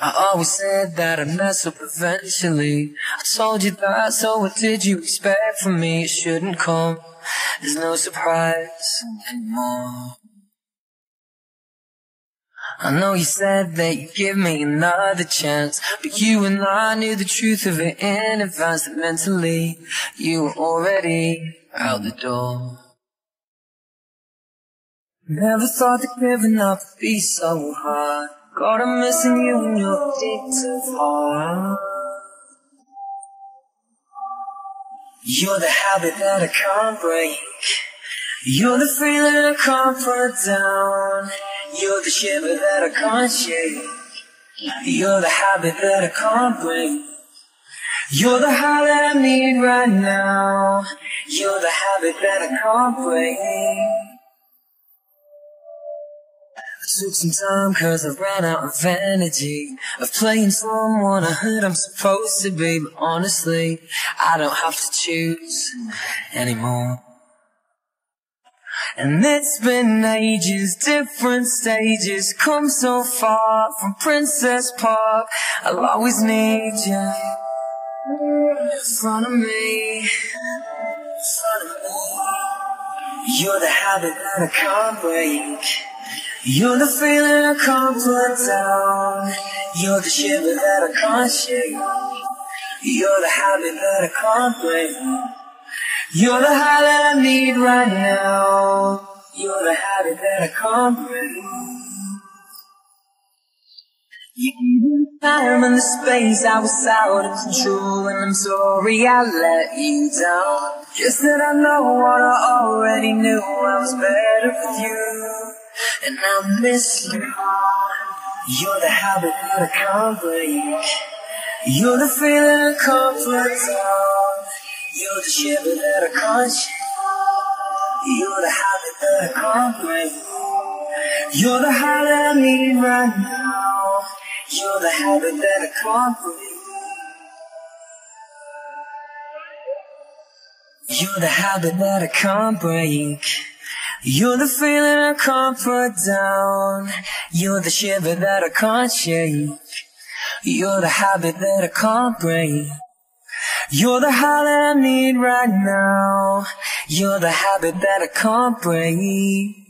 I always said that I'd mess up eventually. I told you that, so what did you expect from me? It shouldn't come as no surprise anymore. I know you said that you'd give me another chance, but you and I knew the truth of it in advance that mentally you were already out the door. Never thought that giving up would be so hard. God, I'm missing you in your addictive heart. You're the habit that I can't break. You're the feeling I can't put down. You're the shiver that I can't shake. You're the habit that I can't break. You're the high that I need right now. You're the habit that I can't break. Took some time cause I ran out of energy Of playing someone I heard I'm supposed to be But honestly, I don't have to choose anymore and it's been ages, different stages, come so far from Princess Park. I'll always need you in front of me, in front of me. You're the habit that I can't break. You're the feeling I can't put down. You're the shiver that I can't shake. You're the habit that I can't break. You're the high that I need right now. You're the habit that I can't break. You gave me time and the space, I was out of control, and I'm sorry I let you down. Just that I know what I already knew, I was better with you, and I miss you. You're the habit that I can't break. You're the feeling put down. You're the shiver that I can't shake. You're the habit that I can't break. You're the high that I need right now. You're the habit that I can't break. You're the habit that I can't break. You're the feeling I can't put down. You're the shiver that I can't shake. You're the habit that I can't break. You're the high that I need right now. You're the habit that I can't break.